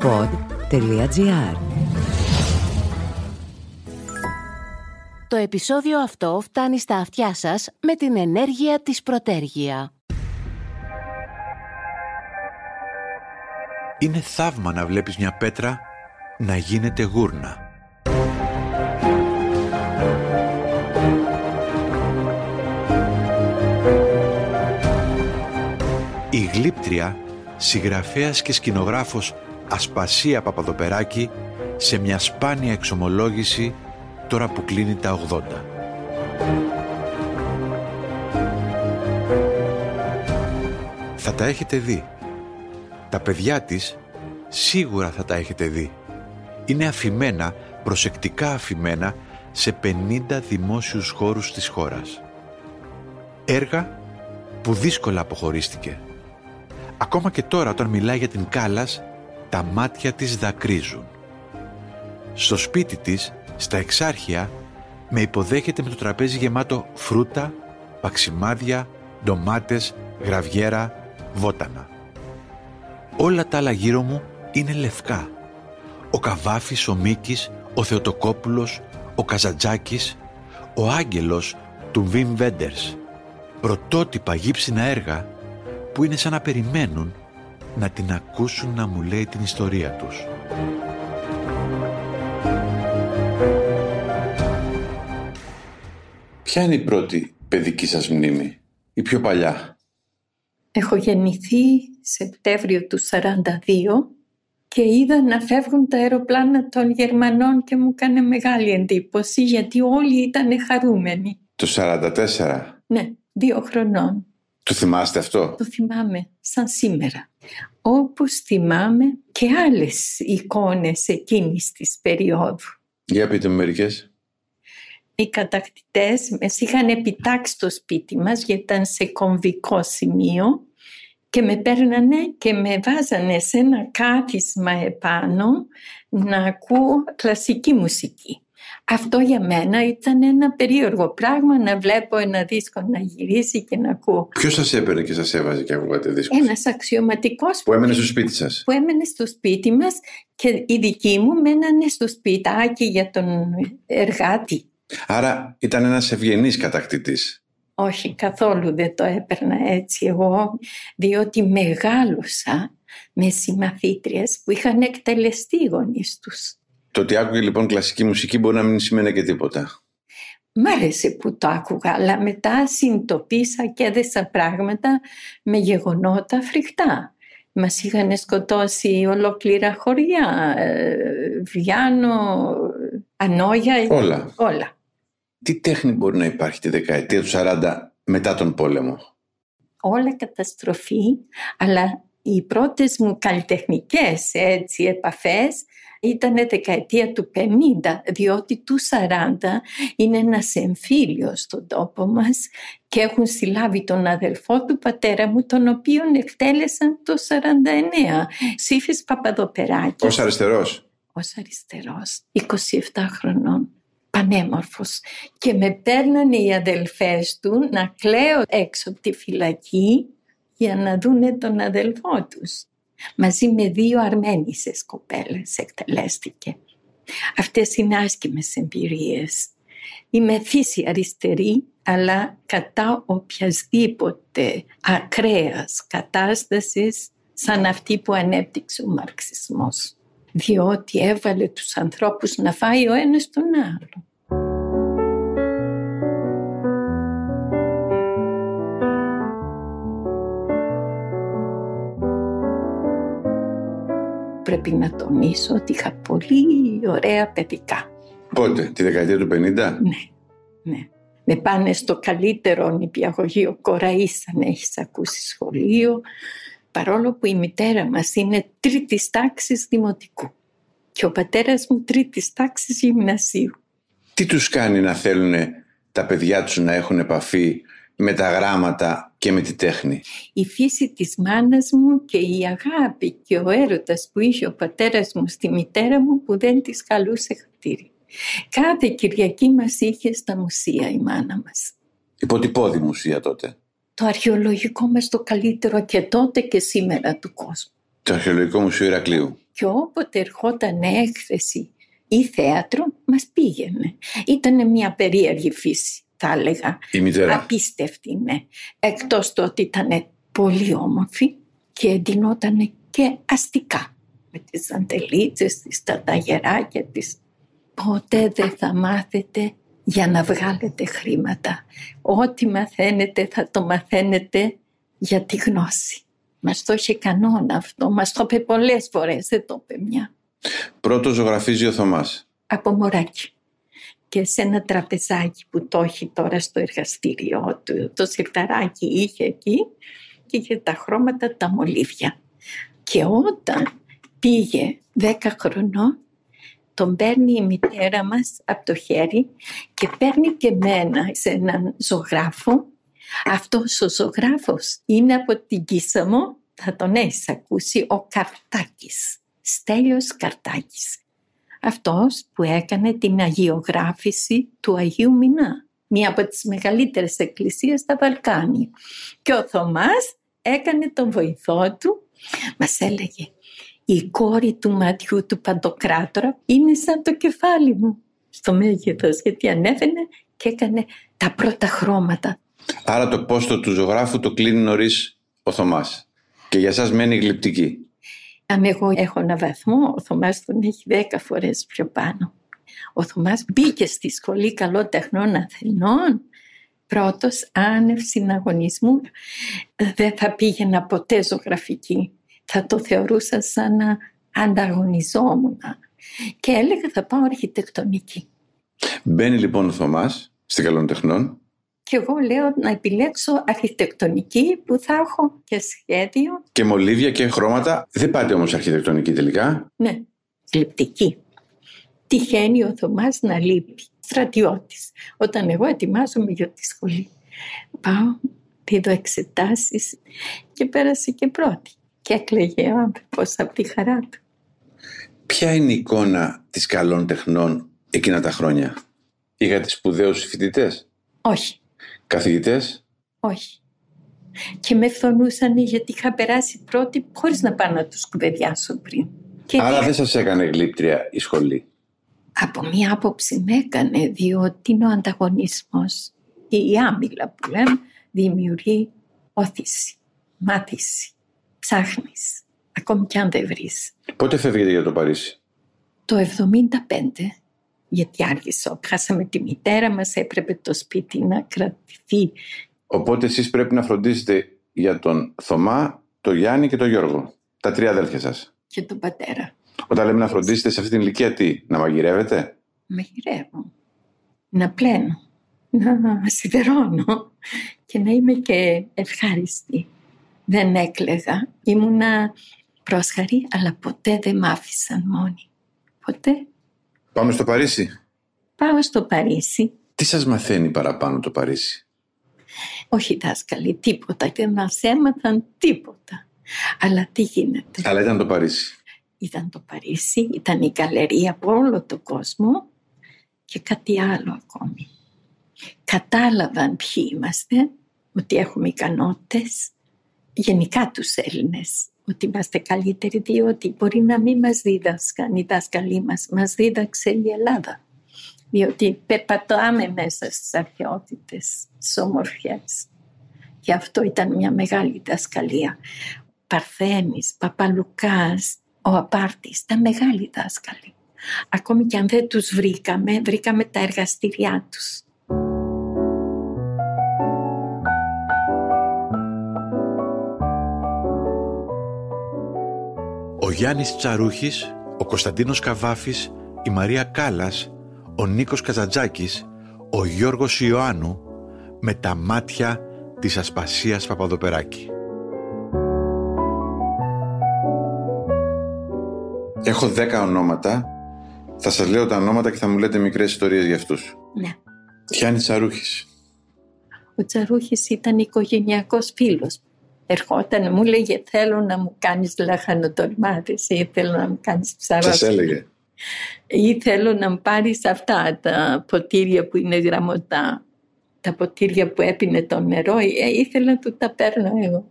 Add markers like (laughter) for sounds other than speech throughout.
pod.gr Το επεισόδιο αυτό φτάνει στα αυτιά σας με την ενέργεια της Πρωτέργεια. Είναι θαύμα να βλέπεις μια πέτρα να γίνεται γούρνα. Η γλύπτρια, συγγραφέας και σκηνογράφος Ασπασία Παπαδοπεράκη σε μια σπάνια εξομολόγηση τώρα που κλείνει τα 80. Θα τα έχετε δει. Τα παιδιά της σίγουρα θα τα έχετε δει. Είναι αφημένα, προσεκτικά αφημένα, σε 50 δημόσιους χώρους της χώρας. Έργα που δύσκολα αποχωρίστηκε. Ακόμα και τώρα όταν μιλάει για την Κάλλας, τα μάτια της δακρύζουν. Στο σπίτι της, στα εξάρχεια, με υποδέχεται με το τραπέζι γεμάτο φρούτα, παξιμάδια, ντομάτες, γραβιέρα, βότανα. Όλα τα άλλα γύρω μου είναι λευκά. Ο Καβάφης, ο Μίκης, ο Θεοτοκόπουλος, ο Καζαντζάκης, ο Άγγελος του Βιμ Βέντερς. Πρωτότυπα γύψινα έργα που είναι σαν να περιμένουν να την ακούσουν να μου λέει την ιστορία τους. Ποια είναι η πρώτη παιδική σας μνήμη, η πιο παλιά; Έχω γεννηθεί Σεπτέμβριο του 42 και είδα να φεύγουν τα αεροπλάνα των Γερμανών και μου έκανε μεγάλη εντύπωση γιατί όλοι ήταν χαρούμενοι. Το 44. Ναι, δύο χρονών. Το θυμάστε αυτό; Το θυμάμαι σαν σήμερα. Όπως θυμάμαι και άλλες εικόνες εκείνης της περίοδου. Για πείτε μου μερικές. Οι κατακτητές με είχαν επιτάξει στο σπίτι μας γιατί ήταν σε κομβικό σημείο και με παίρνανε και με βάζανε σε ένα κάθισμα επάνω να ακούω κλασική μουσική. Αυτό για μένα ήταν ένα περίεργο πράγμα να βλέπω ένα δίσκο να γυρίσει και να ακούω. Ποιος σας έπαιρνε και σας έβαζε και ακούγατε δίσκο. Ένας αξιωματικός. Που έμενε στο σπίτι σας. Που έμενε στο σπίτι μας και οι δικοί μου μένανε στο σπιτάκι για τον εργάτη. Άρα ήταν ένας ευγενής κατακτητής. Όχι, καθόλου δεν το έπαιρνα έτσι εγώ, διότι μεγάλωσα με συμμαθήτριες που είχαν εκτελεστεί οι γονείς τους. Το ότι άκουγε λοιπόν κλασική μουσική μπορεί να μην σημαίνει και τίποτα. Μ' άρεσε που το άκουγα, αλλά μετά συνειδητοποίησα και έδεσα πράγματα με γεγονότα φρικτά. Μας είχαν σκοτώσει ολόκληρα χωριά, ε, Βιάνο, Ανόγια, όλα. όλα. Τι τέχνη μπορεί να υπάρχει τη δεκαετία του 40 μετά τον πόλεμο; Όλα καταστροφή, αλλά οι πρώτες μου καλλιτεχνικές έτσι, επαφές ήταν δεκαετία του 50, διότι του 40 είναι ένας εμφύλιος στον τόπο μας και έχουν συλλάβει τον αδελφό του πατέρα μου, τον οποίο εκτέλεσαν το 49. Σύφης Παπαδοπεράκης. Ως αριστερός. Ως αριστερός, 27 χρονών πανέμορφος και με παίρνανε οι αδελφές του να κλαίω έξω από τη φυλακή για να δούνε τον αδελφό τους. Μαζί με δύο αρμένισες κοπέλες εκτελέστηκε. Αυτές είναι άσκημες εμπειρίες. Είμαι φύση αριστερή, αλλά κατά οποιασδήποτε ακραίας κατάστασης σαν αυτή που ανέπτυξε ο μαρξισμός. Διότι έβαλε τους ανθρώπους να φάει ο ένας τον άλλο. Πρέπει να τονίσω ότι είχα πολύ ωραία παιδικά. Πότε, τη δεκαετία του 50? Ναι, ναι. Με πάνε στο καλύτερο νηπιαγωγείο Κοραής αν έχεις ακούσει σχολείο παρόλο που η μητέρα μας είναι τρίτης τάξης δημοτικού και ο πατέρας μου τρίτης τάξης γυμνασίου. Τι τους κάνει να θέλουν τα παιδιά τους να έχουν επαφή με τα γράμματα και με τη τέχνη. Η φύση της μάνας μου και η αγάπη και ο έρωτας που είχε ο πατέρας μου στη μητέρα μου που δεν της καλούσε χτύρι. Κάθε Κυριακή μας είχε στα μουσεία η μάνα μας. Υποτυπώδη μουσεία τότε. Το αρχαιολογικό μας το καλύτερο και τότε και σήμερα του κόσμου. Το αρχαιολογικό μουσείο Ηρακλείου. Και όποτε ερχόταν έκθεση ή θέατρο, μας πήγαινε. Ήταν μια περίεργη φύση, θα έλεγα. Η μητέρα. Απίστευτη, ναι. Εκτός το ότι ήταν πολύ όμορφη και εντυνόταν και αστικά. Με τις αντελίτσες της, τα ταγεράκια της. Ποτέ δεν θα μάθετε για να βγάλετε χρήματα. Ό,τι μαθαίνετε θα το μαθαίνετε για τη γνώση. Μας το είχε κανόνα αυτό, μας το είπε πολλές φορές, δεν το είπε μια. Πρώτο ζωγραφίζει ο Θωμάς. Από μωράκι. Και σε ένα τραπεζάκι που το έχει τώρα στο εργαστήριό του, το σιρταράκι είχε εκεί και είχε τα χρώματα τα μολύβια. Και όταν πήγε 10 χρονών, τον παίρνει η μητέρα μας από το χέρι και παίρνει και μένα σε έναν ζωγράφο. Αυτός ο ζωγράφος είναι από την Κίσαμο, θα τον έχεις ακούσει, ο Καρτάκης. Στέλιος Καρτάκης. Αυτός που έκανε την αγιογράφηση του Αγίου Μινά, μία από τις μεγαλύτερες εκκλησίες στα Βαλκάνια. Και ο Θωμάς έκανε τον βοηθό του, μας έλεγε η κόρη του ματιού του Παντοκράτορα είναι σαν το κεφάλι μου στο μέγεθος γιατί ανέβαινε και έκανε τα πρώτα χρώματα. Άρα το πόστο του ζωγράφου το κλείνει νωρίς ο Θωμάς και για σας μένει γλυπτική. Αν εγώ έχω ένα βαθμό, ο Θωμάς τον έχει δέκα φορές πιο πάνω. Ο Θωμάς μπήκε στη Σχολή Καλών Τεχνών Αθηνών πρώτος άνευ συναγωνισμού. Δεν θα πήγαινα ποτέ ζωγραφική θα το θεωρούσα σαν να ανταγωνιζόμουν και έλεγα θα πάω αρχιτεκτονική. Μπαίνει λοιπόν ο Θωμάς στην Καλών Τεχνών. Και εγώ λέω να επιλέξω αρχιτεκτονική που θα έχω και σχέδιο. Και μολύβια και χρώματα. Δεν πάτε όμως αρχιτεκτονική τελικά. Ναι, λεπτική. Τυχαίνει ο Θωμάς να λείπει. Στρατιώτης. Όταν εγώ ετοιμάζομαι για τη σχολή. Πάω, δίδω εξετάσεις και πέρασε και πρώτη και έκλαιγε ο άνθρωπος από τη χαρά του. Ποια είναι η εικόνα της καλών τεχνών εκείνα τα χρόνια; Είχατε σπουδαίους φοιτητές; Όχι. Καθηγητές; Όχι. Και με φθονούσαν γιατί είχα περάσει πρώτη χωρίς να πάω να τους κουβεντιάσω πριν. Και Άρα δεν σας έκανε γλύπτρια η σχολή; Από μία άποψη με έκανε διότι είναι ο ανταγωνισμός η άμυλα που λέμε δημιουργεί όθηση, μάθηση ψάχνεις, ακόμη κι αν δεν βρεις. Πότε φεύγετε για το Παρίσι; Το 75, γιατί άργησα. Χάσαμε τη μητέρα μας, έπρεπε το σπίτι να κρατηθεί. Οπότε εσείς πρέπει να φροντίσετε για τον Θωμά, τον Γιάννη και τον Γιώργο. Τα τρία αδέλφια σας. Και τον πατέρα. Όταν λέμε να φροντίσετε σε αυτή την ηλικία τι, να μαγειρεύετε; Μαγειρεύω. Να πλένω. Να σιδερώνω. Και να είμαι και ευχάριστη δεν έκλαιγα. Ήμουνα πρόσχαρη, αλλά ποτέ δεν μ' άφησαν μόνη. Ποτέ. Πάμε στο Παρίσι; Πάω στο Παρίσι. Τι σας μαθαίνει παραπάνω το Παρίσι; Όχι δάσκαλοι, τίποτα. Δεν μας έμαθαν τίποτα. Αλλά τι γίνεται; Αλλά ήταν το Παρίσι. Ήταν το Παρίσι, ήταν η καλερία από όλο τον κόσμο και κάτι άλλο ακόμη. Κατάλαβαν ποιοι είμαστε, ότι έχουμε ικανότητες, γενικά τους Έλληνες ότι είμαστε καλύτεροι διότι μπορεί να μην μας δίδασκαν οι δάσκαλοι μας, μας δίδαξε η Ελλάδα. Διότι περπατάμε μέσα στις αρχαιότητες, στις ομορφιές. Και αυτό ήταν μια μεγάλη δασκαλία. Παρθένης, Παπαλουκάς, ο Απάρτης, τα μεγάλοι δάσκαλοι. Ακόμη και αν δεν τους βρήκαμε, βρήκαμε τα εργαστήριά τους. Γιάννης Τσαρούχης, ο Κωνσταντίνος Καβάφης, η Μαρία Κάλας, ο Νίκος Καζατζάκης, ο Γιώργος Ιωάννου με τα μάτια της Ασπασίας Παπαδοπεράκη. Έχω δέκα ονόματα. Θα σας λέω τα ονόματα και θα μου λέτε μικρές ιστορίες για αυτούς. Ναι. Γιάννης Τσαρούχης. Ο Τσαρούχης ήταν οικογενειακός φίλος ερχόταν, μου λέγε θέλω να μου κάνεις λαχανοτολμάτες ή θέλω να μου κάνεις ψαράκι. Σας έλεγε. Ή θέλω να μου πάρεις αυτά τα ποτήρια που είναι γραμμωτά. Τα ποτήρια που έπινε το νερό, ε, ήθελα να του τα παίρνω εγώ.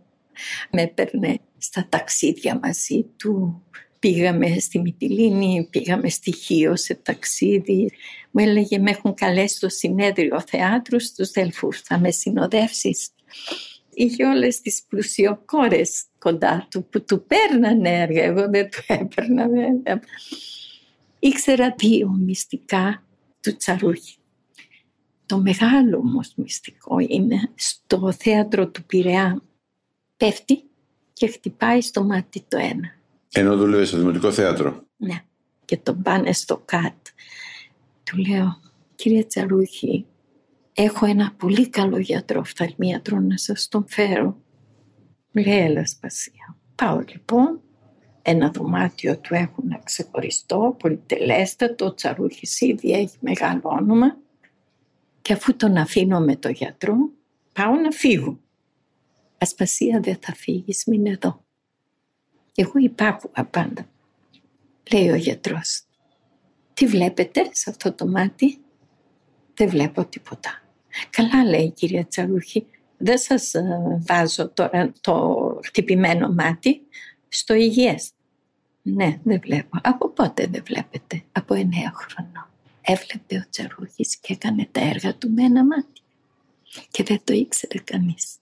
Με έπαιρνε στα ταξίδια μαζί του Πήγαμε στη Μυτιλίνη, πήγαμε στη Χίο σε ταξίδι. Μου έλεγε με έχουν καλέσει στο συνέδριο θεάτρου στους Δελφούς, θα με συνοδεύσεις. Είχε όλες τις πλουσιοκόρες κοντά του που του παίρνανε έργα, εγώ δεν του έπαιρνα Ήξερα δύο μυστικά του Τσαρούχη. Το μεγάλο όμω μυστικό είναι στο θέατρο του Πειραιά. Πέφτει και χτυπάει στο μάτι το ένα. Ενώ δούλευε στο Δημοτικό Θέατρο. Ναι. Και τον πάνε στο ΚΑΤ. Του λέω, κύριε Τσαρούχη, έχω ένα πολύ καλό γιατρό, φθαλμίατρο, να σας τον φέρω. Μου λέει, έλα σπασία. Πάω λοιπόν, ένα δωμάτιο του έχουν ξεχωριστό, πολυτελέστατο, ο Τσαρούχης ήδη έχει μεγάλο όνομα και αφού τον αφήνω με το γιατρό, πάω να φύγω. Ασπασία δεν θα φύγεις, μην εδώ. Εγώ υπάρχω πάντα. Λέει ο γιατρός. Τι βλέπετε σε αυτό το μάτι; Δεν βλέπω τίποτα. Καλά λέει η κυρία Τσαρούχη. Δεν σας ε, βάζω τώρα το χτυπημένο μάτι στο υγιές. Ναι, δεν βλέπω. Από πότε δεν βλέπετε; Από εννέα χρονών έβλεπε ο Τσαρούχης και έκανε τα έργα του με ένα μάτι. Και δεν το ήξερε κανείς.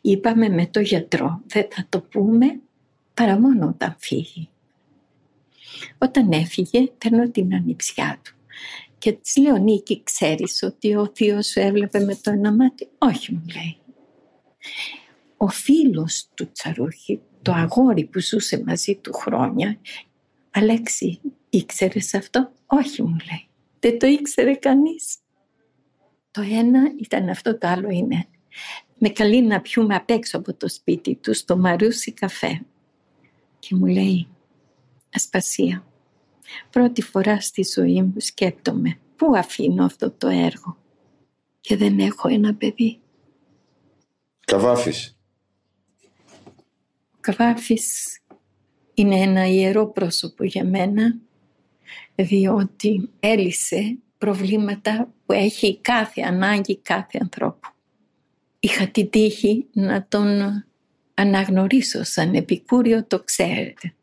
Είπαμε με το γιατρό, δεν θα το πούμε παρά μόνο όταν φύγει. Όταν έφυγε, παίρνω την ανιψιά του. Και της λέω, Νίκη, ξέρεις ότι ο θείος σου έβλεπε με το ένα μάτι. Όχι, μου λέει. Ο φίλος του Τσαρούχη, το αγόρι που ζούσε μαζί του χρόνια, Αλέξη, ήξερες αυτό; Όχι, μου λέει. Δεν το ήξερε κανείς. Το ένα ήταν αυτό, το άλλο είναι. Με καλεί να πιούμε απ' έξω από το σπίτι τους στο Μαρούσι καφέ. Και μου λέει, Ασπασία, πρώτη φορά στη ζωή μου σκέπτομαι πού αφήνω αυτό το έργο και δεν έχω ένα παιδί. Καβάφης. Ο Καβάφης είναι ένα ιερό πρόσωπο για μένα διότι έλυσε προβλήματα που έχει κάθε ανάγκη κάθε ανθρώπου. Είχα την τύχη να τον αναγνωρίσω σαν επικούριο, το ξέρετε.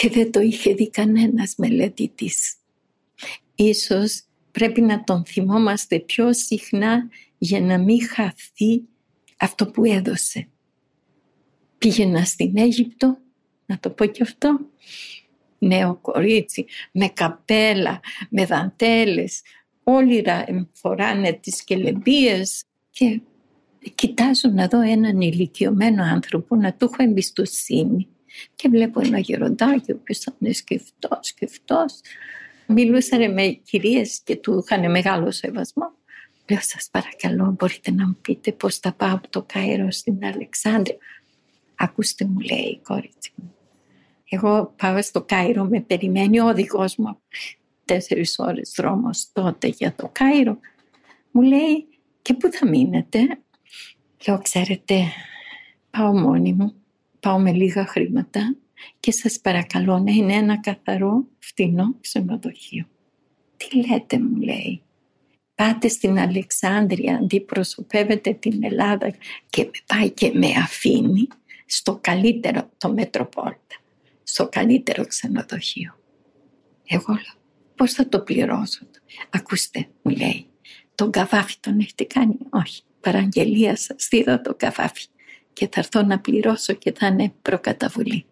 Και δεν το είχε δει κανένας μελετητής. Ίσως πρέπει να τον θυμόμαστε πιο συχνά για να μην χαθεί αυτό που έδωσε. Πήγαινα στην Αίγυπτο, να το πω και αυτό, νέο κορίτσι με καπέλα, με δαντέλες. Όλοι φοράνε τις κελεμπίες και κοιτάζω να δω έναν ηλικιωμένο άνθρωπο να του έχω εμπιστοσύνη. Και βλέπω ένα γεροντάκι ο οποίος ήταν σκεφτό, σκεφτό. Μιλούσαν με κυρίες και του είχαν μεγάλο σεβασμό. Λέω σας παρακαλώ μπορείτε να μου πείτε πώς θα πάω από το Κάιρο στην Αλεξάνδρεια. Ακούστε μου λέει η κόρητσι μου. Εγώ πάω στο Κάιρο, με περιμένει ο οδηγός μου. Τέσσερις ώρες δρόμος τότε για το Κάιρο. Μου λέει, και πού θα μείνετε; Λέω, ξέρετε, πάω μόνη μου, πάω με λίγα χρήματα και σας παρακαλώ να είναι ένα καθαρό, φτηνό ξενοδοχείο. Τι λέτε, μου λέει. Πάτε στην Αλεξάνδρεια, αντιπροσωπεύετε την Ελλάδα και με πάει και με αφήνει στο καλύτερο, το Μετροπόλτα στο καλύτερο ξενοδοχείο. Εγώ λέω, πώς θα το πληρώσω. Ακούστε, μου λέει, τον καβάφι τον έχετε κάνει; Όχι, παραγγελία σας δίδω το καβάφι; Και θα έρθω να πληρώσω και θα είναι προκαταβολή.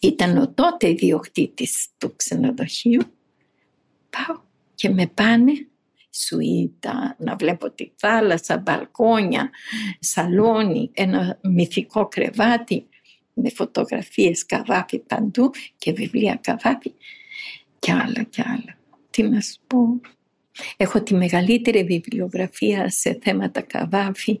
Ήταν ο τότε ιδιοκτήτης του ξενοδοχείου. Πάω και με πάνε σουίτα, να βλέπω τη θάλασσα, μπαλκόνια, σαλόνι, ένα μυθικό κρεβάτι με φωτογραφίες καβάπη παντού και βιβλία καβάπη και άλλα και άλλα. Τι να σου πω. Έχω τη μεγαλύτερη βιβλιογραφία σε θέματα καβάφη.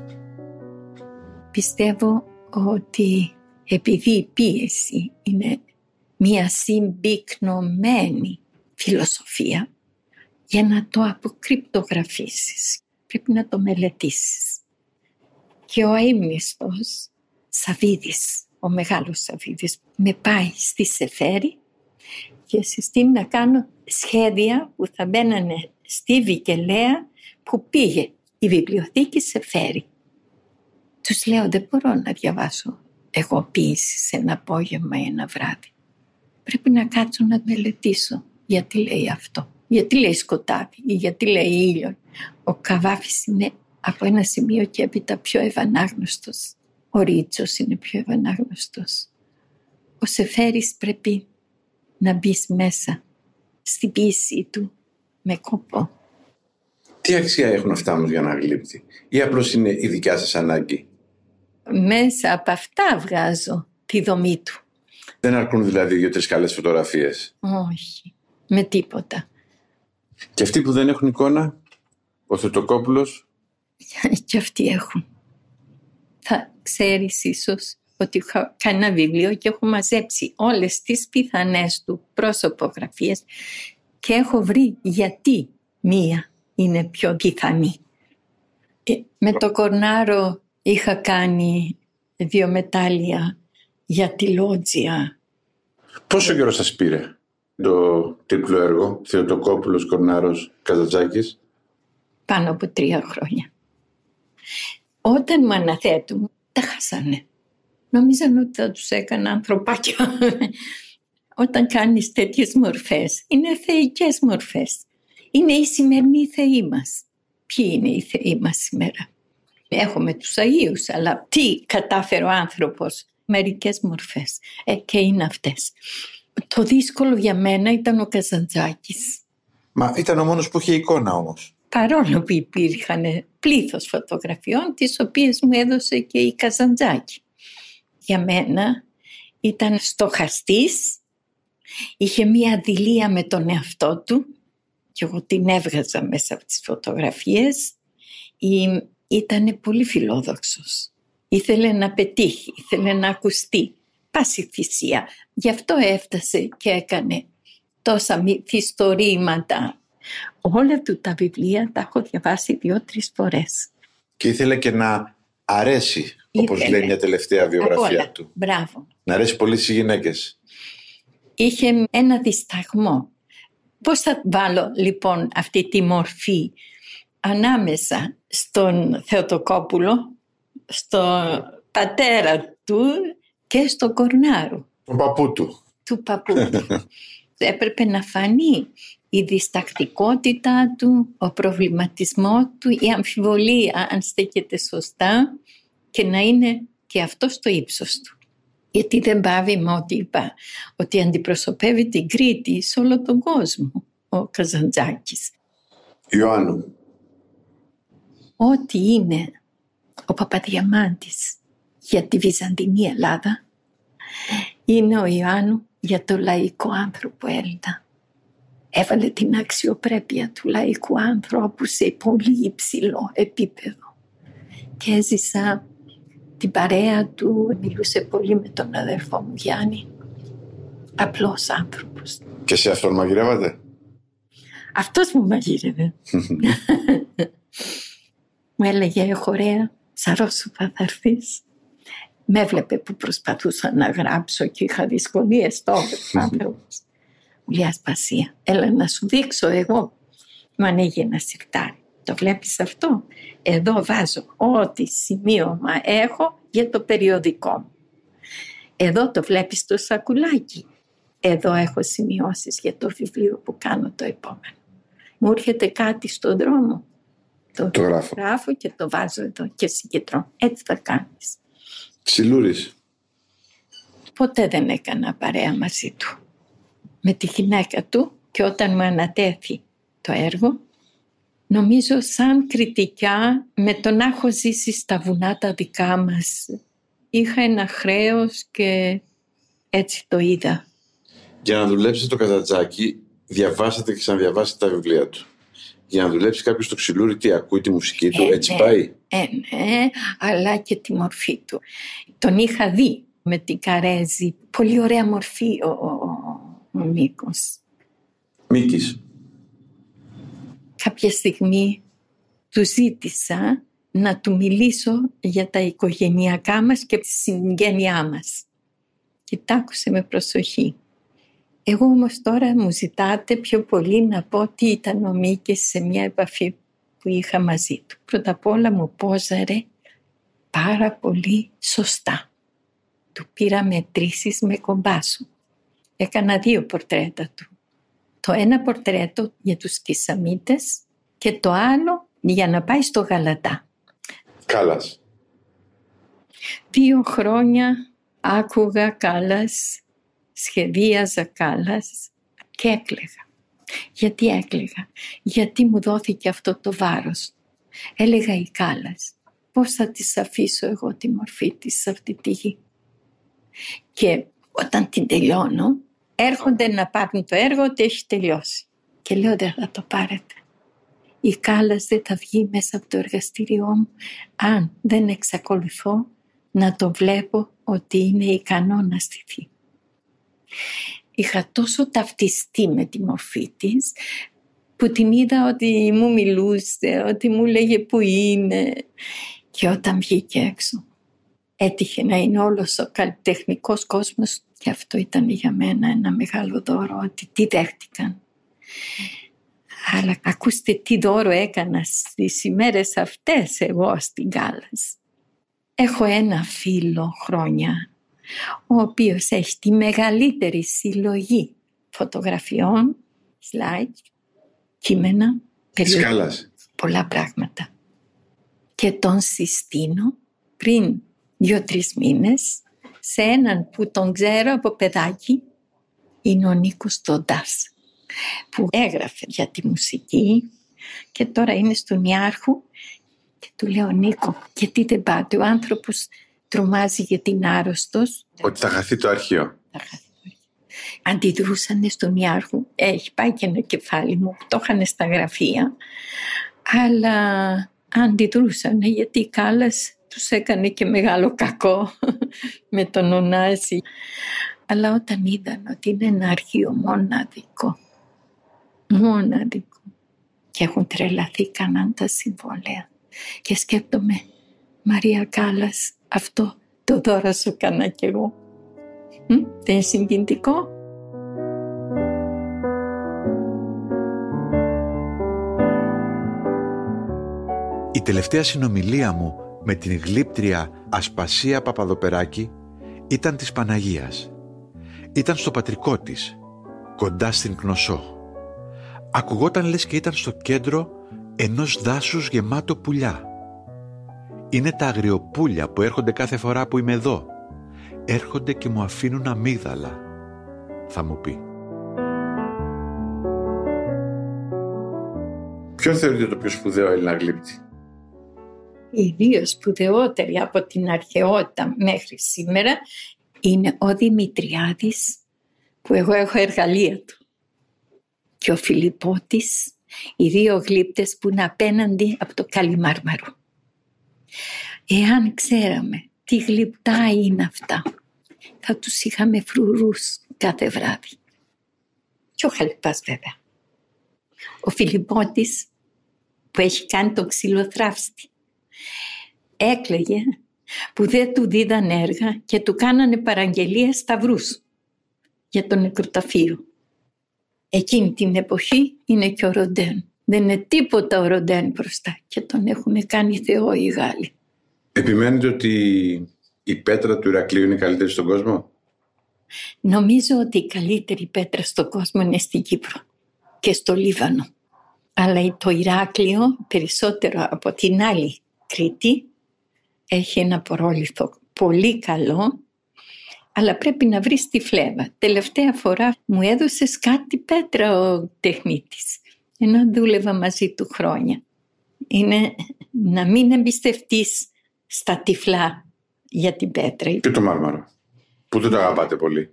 Πιστεύω ότι επειδή η πίεση είναι μια συμπυκνωμένη φιλοσοφία, για να το αποκρυπτογραφήσεις πρέπει να το μελετήσεις. Και ο αείμνηστος Σαβίδης, ο μεγάλος Σαβίδης, με πάει στη Σεφέρη και συστήνει να κάνω σχέδια που θα μπαίνανε στη Βικελέα που πήγε η βιβλιοθήκη Σεφέρη. Τους λέω δεν μπορώ να διαβάσω εγώ ποίηση σε ένα απόγευμα ή ένα βράδυ. Πρέπει να κάτσω να μελετήσω γιατί λέει αυτό; Γιατί λέει σκοτάδι; Ή γιατί λέει ήλιο; Ο Καβάφης είναι από ένα σημείο και έπειτα πιο ευανάγνωστος. Ο Ρίτσος είναι πιο ευανάγνωστος. Ο Σεφέρης πρέπει να μπει μέσα στην πίεση του με κόπο. Τι αξία έχουν αυτά όμως για να γλύπτει; Ή απλώς είναι η δικιά σας ανάγκη; Μέσα από αυτά βγάζω τη δομή του. Δεν αρκούν δηλαδή δύο-τρεις καλές φωτογραφίες; Όχι, με τίποτα. Και αυτοί που δεν έχουν εικόνα, ο Θετοκόπουλος. (laughs) και αυτοί έχουν. Θα ξέρεις ίσως ότι έχω κάνει ένα βιβλίο και έχω μαζέψει όλες τις πιθανές του πρόσωπογραφίες και έχω βρει γιατί μία είναι πιο πιθανή. Ε, με το Κορνάρο είχα κάνει δύο μετάλλια για τη Λότζια. Πόσο καιρό σας πήρε το τύπλο έργο Θεοτοκόπουλος Κορνάρος Καζατζάκης; Πάνω από τρία χρόνια. Όταν μου αναθέτουν, τα χάσανε. Νομίζαν ότι θα τους έκανα ανθρωπάκια. (laughs) Όταν κάνεις τέτοιες μορφές, είναι θεϊκές μορφές. Είναι οι σημερινοί θεοί μας. Ποιοι είναι οι θεοί μας σήμερα; Έχουμε τους Αγίους, αλλά τι κατάφερε ο άνθρωπος. Μερικές μορφές. Ε, και είναι αυτές. Το δύσκολο για μένα ήταν ο Καζαντζάκης. Μα ήταν ο μόνος που είχε εικόνα όμως. Παρόλο που υπήρχαν πλήθος φωτογραφιών, τις οποίες μου έδωσε και η Καζαντζάκη. Για μένα ήταν στοχαστής, είχε μία αντιλία με τον εαυτό του και εγώ την έβγαζα μέσα από τις φωτογραφίες. Ήταν πολύ φιλόδοξος. Ήθελε να πετύχει, ήθελε να ακουστεί πάση θυσία. Γι' αυτό έφτασε και έκανε τόσα μυθιστορήματα. Όλα του τα βιβλία τα έχω διαβάσει δύο-τρεις φορές. Και ήθελε και να αρέσει, όπως λέει μια τελευταία βιογραφία του. Μπράβο. Να αρέσει πολύ στις γυναίκες. Είχε ένα δισταγμό. Πώς θα βάλω λοιπόν αυτή τη μορφή ανάμεσα στον Θεοτοκόπουλο, στον πατέρα του και στο Κορνάρο. Του παππού του. Του παππού του. (laughs) Έπρεπε να φανεί η διστακτικότητα του, ο προβληματισμό του, η αμφιβολία αν στέκεται σωστά και να είναι και αυτό στο ύψος του. Γιατί δεν πάβει με ό,τι είπα, ότι αντιπροσωπεύει την Κρήτη σε όλο τον κόσμο ο Καζαντζάκης. Ιωάννου. Ό,τι είναι ο Παπαδιαμάντης για τη Βυζαντινή Ελλάδα είναι ο Ιωάννου για το λαϊκό άνθρωπο Έλληνα. Έβαλε την αξιοπρέπεια του λαϊκού άνθρωπου σε πολύ υψηλό επίπεδο. Και έζησα την παρέα του, μιλούσε πολύ με τον αδερφό μου Γιάννη. Απλός άνθρωπος. Και σε αυτόν μαγειρεύατε; Αυτός μου μαγείρευε. (laughs) μου έλεγε έχω ωραία, σαρώσου θα έρθεις με έβλεπε που προσπαθούσα να γράψω και είχα δυσκολίες τότε (laughs) άνθρωπος. Μου λέει Ασπασία, έλα να σου δείξω εγώ. Μου ανοίγει ένα σιρτάρι. Το βλέπεις αυτό; Εδώ βάζω ό,τι σημείωμα έχω για το περιοδικό μου. Εδώ το βλέπεις το σακουλάκι. Εδώ έχω σημειώσεις για το βιβλίο που κάνω το επόμενο. Μου έρχεται κάτι στον δρόμο. Το, το γράφω. γράφω και το βάζω εδώ και συγκεντρώνω. Έτσι θα κάνεις. Ψιλούρης. Ποτέ δεν έκανα παρέα μαζί του. Με τη γυναίκα του και όταν μου ανατέθη το έργο, Νομίζω σαν κριτικά με το να έχω ζήσει στα βουνά τα δικά μας είχα ένα χρέος και έτσι το είδα. Για να δουλέψεις το Καζατζάκι διαβάσατε και ξαναδιαβάσατε τα βιβλία του. Για να δουλέψει κάποιος στο ξυλούρι, τι ακούει τη μουσική του, Ε, έτσι ναι. πάει; Ε, ναι, αλλά και τη μορφή του. Τον είχα δει με την Καρέζη. Πολύ ωραία μορφή ο, ο, ο, ο Νίκος. Μίκης. Κάποια στιγμή του ζήτησα να του μιλήσω για τα οικογενειακά μας και τη συγγένειά μας. Και τ' άκουσε με προσοχή. Εγώ όμως τώρα μου ζητάτε πιο πολύ να πω τι ήταν ο Μίκης σε μια επαφή που είχα μαζί του. Πρώτα απ' όλα μου πόζαρε πάρα πολύ σωστά. Του πήρα μετρήσεις με κομπάσου. Έκανα δύο πορτρέτα του. Το ένα πορτρέτο για τους Κισαμίτες και το άλλο για να πάει στο Γαλατά. Κάλλας. Δύο χρόνια άκουγα Κάλλας, σχεδίαζα Κάλλας και έκλαιγα. Γιατί έκλαιγα, γιατί μου δόθηκε αυτό το βάρος. Έλεγα η Κάλλας, πώς θα της αφήσω εγώ τη μορφή της σε αυτή τη γη; Και όταν την τελειώνω, έρχονται να πάρουν το έργο ότι έχει τελειώσει. Και λέω δεν θα το πάρετε. Η Κάλλας δεν θα βγει μέσα από το εργαστήριό μου αν δεν εξακολουθώ να το βλέπω ότι είναι ικανό να στηθεί. Είχα τόσο ταυτιστεί με τη μορφή της που την είδα ότι μου μιλούσε, ότι μου λέγε που είναι και όταν βγήκε έξω έτυχε να είναι όλος ο καλλιτεχνικός κόσμος και αυτό ήταν για μένα ένα μεγάλο δώρο ότι τι δέχτηκαν. Αλλά ακούστε τι δώρο έκανα στις ημέρες αυτές εγώ στην Κάλλας. Έχω ένα φίλο χρόνια ο οποίος έχει τη μεγαλύτερη συλλογή φωτογραφιών, slides, κείμενα, Της περιοδικά, Κάλλας. πολλά πράγματα. Και τον συστήνω πριν δύο-τρεις μήνες σε έναν που τον ξέρω από παιδάκι, είναι ο Νίκος Τοντάς, που έγραφε για τη μουσική και τώρα είναι στον Ιάρχου και του λέω Νίκο, γιατί δεν πάτε, ο άνθρωπος τρομάζει γιατί είναι άρρωστος, Ότι θα χαθεί το αρχείο. θα χαθεί. Αντιδρούσαν στον Ιάρχου. Έχει πάει και ένα κεφάλι μου που το είχαν στα γραφεία. Αλλά αντιδρούσαν γιατί η Κάλλας τους έκανε και μεγάλο κακό (laughs) με τον Ωνάζη. Αλλά όταν είδαν ότι είναι ένα αρχείο μοναδικό, μοναδικό και έχουν τρελαθεί κανέναν τα συμβόλαια και σκέπτομαι Μαρία Κάλλας αυτό το δώρο σου κάνα κι εγώ. Μ, Δεν είναι συγκινητικό; Η τελευταία συνομιλία μου με την γλύπτρια Ασπασία Παπαδοπεράκη ήταν της Παναγίας. Ήταν στο πατρικό της, κοντά στην Κνωσό. Ακουγόταν λες και ήταν στο κέντρο ενός δάσους γεμάτο πουλιά. Είναι τα αγριοπούλια που έρχονται κάθε φορά που είμαι εδώ. Έρχονται και μου αφήνουν αμύγδαλα, θα μου πει. Ποιο θεωρείτε το πιο σπουδαίο Έλληνα γλύπτη. Οι δύο σπουδαιότεροι από την αρχαιότητα μέχρι σήμερα είναι ο Δημητριάδης που εγώ έχω εργαλεία του και ο Φιλιππότης, οι δύο γλύπτες που είναι απέναντι από το Καλιμάρμαρο. Εάν ξέραμε τι γλυπτά είναι αυτά, θα τους είχαμε φρουρούς κάθε βράδυ. Και ο Χαλιπάς βέβαια. Ο Φιλιππότης που έχει κάνει το ξυλοθράφστη έκλαιγε που δεν του δίδαν έργα και του κάνανε παραγγελία σταυρούς για το νεκροταφείο. Εκείνη την εποχή είναι και ο Ροντέν. Δεν είναι τίποτα ο Ροντέν μπροστά και τον έχουν κάνει Θεό οι Γάλλοι. Επιμένετε ότι η πέτρα του Ηρακλείου είναι η καλύτερη στον κόσμο; Νομίζω ότι η καλύτερη πέτρα στον κόσμο είναι στην Κύπρο και στο Λίβανο. Αλλά το Ηράκλειο περισσότερο από την άλλη Κρήτη έχει ένα πρόλιθο πολύ καλό αλλά πρέπει να βρεις τη φλέβα. Τελευταία φορά μου έδωσες κάτι πέτρα ο τεχνίτης. Ενώ δούλευα μαζί του χρόνια. Είναι να μην εμπιστευτείς στα τυφλά για την πέτρα. Και το μάρμαρο. Που δεν το αγαπάτε πολύ.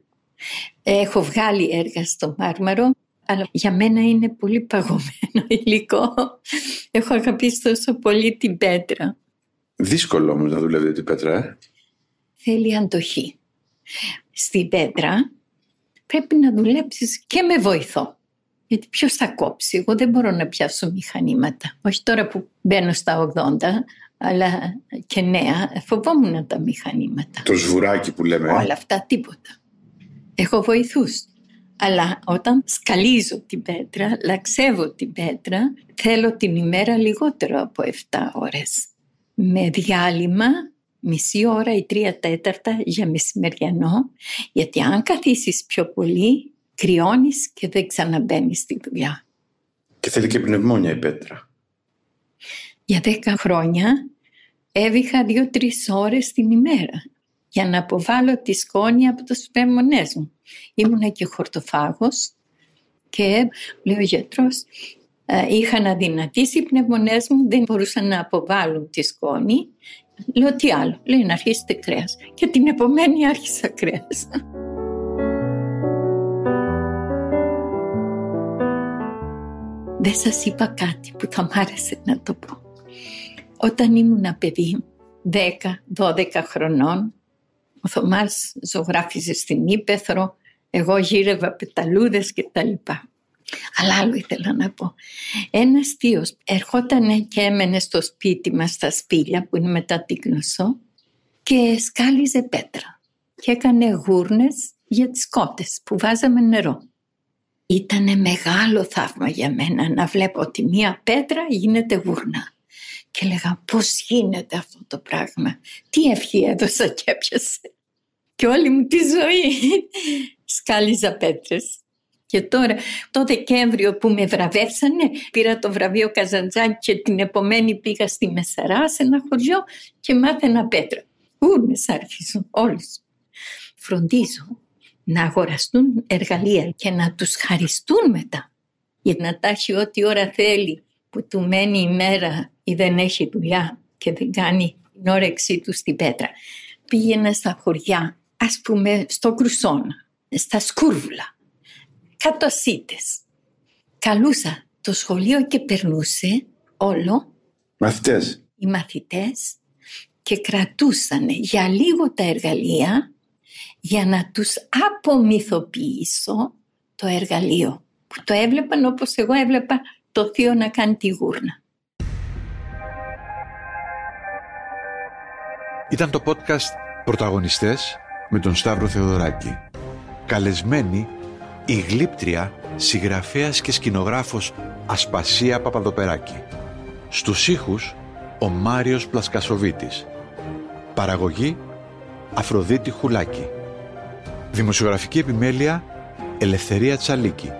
Έχω βγάλει έργα στο μάρμαρο, αλλά για μένα είναι πολύ παγωμένο (laughs) υλικό. Έχω αγαπήσει τόσο πολύ την πέτρα. Δύσκολο όμως να δουλεύετε την πέτρα, ε; Θέλει αντοχή. Στην πέτρα πρέπει να δουλέψεις και με βοηθό. Γιατί ποιος θα κόψει; Εγώ δεν μπορώ να πιάσω μηχανήματα. Όχι τώρα που μπαίνω στα 80, αλλά και νέα. Φοβόμουν τα μηχανήματα. Το σβουράκι που λέμε. ε; Όλα αυτά τίποτα. Έχω βοηθούς. Αλλά όταν σκαλίζω την πέτρα, λαξεύω την πέτρα, θέλω την ημέρα λιγότερο από 7 ώρες. Με διάλειμμα μισή ώρα ή τρία τέταρτα για μεσημεριανό, γιατί αν καθίσεις πιο πολύ, κρυώνεις και δεν ξαναμπαίνεις στη δουλειά. Και θέλει και πνευμόνια η πέτρα. Για δέκα χρόνια έβηχα δύο-τρεις ώρες την ημέρα για να αποβάλω τη σκόνη από τους πνευμονές μου. Ήμουνα και χορτοφάγος και λέει ο γιατρός ε, είχαν αδυνατήσει οι πνευμονές μου, δεν μπορούσαν να αποβάλουν τη σκόνη. Λέω τι άλλο, λέει να αρχίσετε κρέας. Και την επομένη άρχισα κρέας. Δεν σας είπα κάτι που θα μ' άρεσε να το πω. Όταν ήμουν παιδί, 10-12 χρονών, ο Θωμάς ζωγράφιζε στην Ήπεθρο, εγώ γύρευα πεταλούδες και τα λοιπά. Αλλά άλλο ήθελα να πω. Ένας θείος ερχόταν και έμενε στο σπίτι μας στα σπήλια που είναι μετά την Κνωσό και σκάλιζε πέτρα και έκανε γούρνες για τις κότες που βάζαμε νερό. Ήτανε μεγάλο θαύμα για μένα να βλέπω ότι μία πέτρα γίνεται γουρνά. Και λέγα πώς γίνεται αυτό το πράγμα; Τι ευχή έδωσα και έπιασε. Και όλη μου τη ζωή σκάλιζα πέτρες. Και τώρα το Δεκέμβριο που με βραβεύσανε πήρα το βραβείο Καζαντζάκη και την επομένη πήγα στη Μεσαρά σε ένα χωριό και μάθαινα πέτρα. Ούρνες άρχισαν όλους. Φροντίζω να αγοραστούν εργαλεία και να τους χαριστούν μετά. Για να τα έχει ό,τι ώρα θέλει που του μένει η μέρα ή δεν έχει δουλειά και δεν κάνει την όρεξή του στην πέτρα. Πήγαινα στα χωριά, ας πούμε στο Κρουσόνα, στα Σκούρβουλα, κάτω ασίτες. Καλούσα το σχολείο και περνούσε όλο Μαθητές. οι μαθητές και κρατούσαν για λίγο τα εργαλεία για να τους απομυθοποιήσω το εργαλείο που το έβλεπαν όπως εγώ έβλεπα το θείο να κάνει τη γούρνα. Ήταν το podcast «Πρωταγωνιστές» με τον Σταύρο Θεοδωράκη. Καλεσμένη η γλύπτρια, συγγραφέας και σκηνογράφος Ασπασία Παπαδοπεράκη. Στους ήχους ο Μάριος Πλασκασοβίτης. Παραγωγή Αφροδίτη Χουλάκη. Δημοσιογραφική επιμέλεια Ελευθερία Τσαλίκη.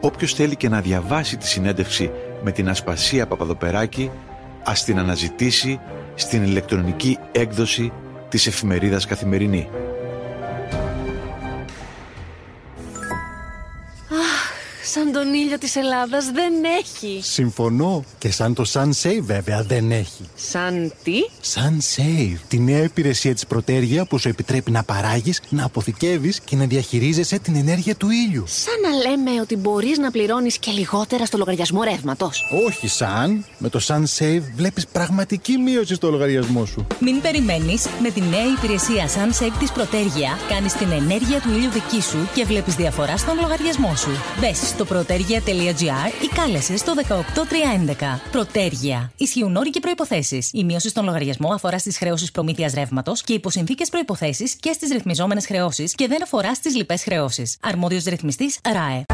Όποιος θέλει και να διαβάσει τη συνέντευξη με την Ασπασία Παπαδοπεράκη, ας την αναζητήσει στην ηλεκτρονική έκδοση της εφημερίδας Καθημερινή. Σαν τον ήλιο της Ελλάδας δεν έχει. Συμφωνώ. Και σαν το SunSave βέβαια δεν έχει. Σαν τι; SunSave, τη νέα υπηρεσία της Πρωτέργεια που σου επιτρέπει να παράγεις, να αποθηκεύεις και να διαχειρίζεσαι την ενέργεια του ήλιου. Σαν να λέμε ότι μπορείς να πληρώνεις και λιγότερα στο λογαριασμό ρεύματος. Όχι σαν. Με το SunSave βλέπεις πραγματική μείωση στο λογαριασμό σου. Μην περιμένεις, με τη νέα υπηρεσία SunSave της Πρωτέργεια κάνεις την ενέργεια του ήλιου δική σου και βλέπεις διαφορά στον λογαριασμό σου. Μπες στο protergia.gr ή κάλεσε στο 18311. Πρωτέργεια. Ισχύουν όροι και προϋποθέσεις. Η μείωση στον λογαριασμό αφορά στις χρεώσεις προμήθειας ρεύματος και υπό συνθήκες προϋποθέσεις και στις ρυθμιζόμενες χρεώσεις και δεν αφορά στις λοιπές χρεώσεις. Αρμόδιος ρυθμιστής ΡΑΕ.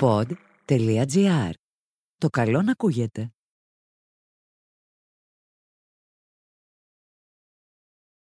Pod.gr. Το καλό να ακούγεται.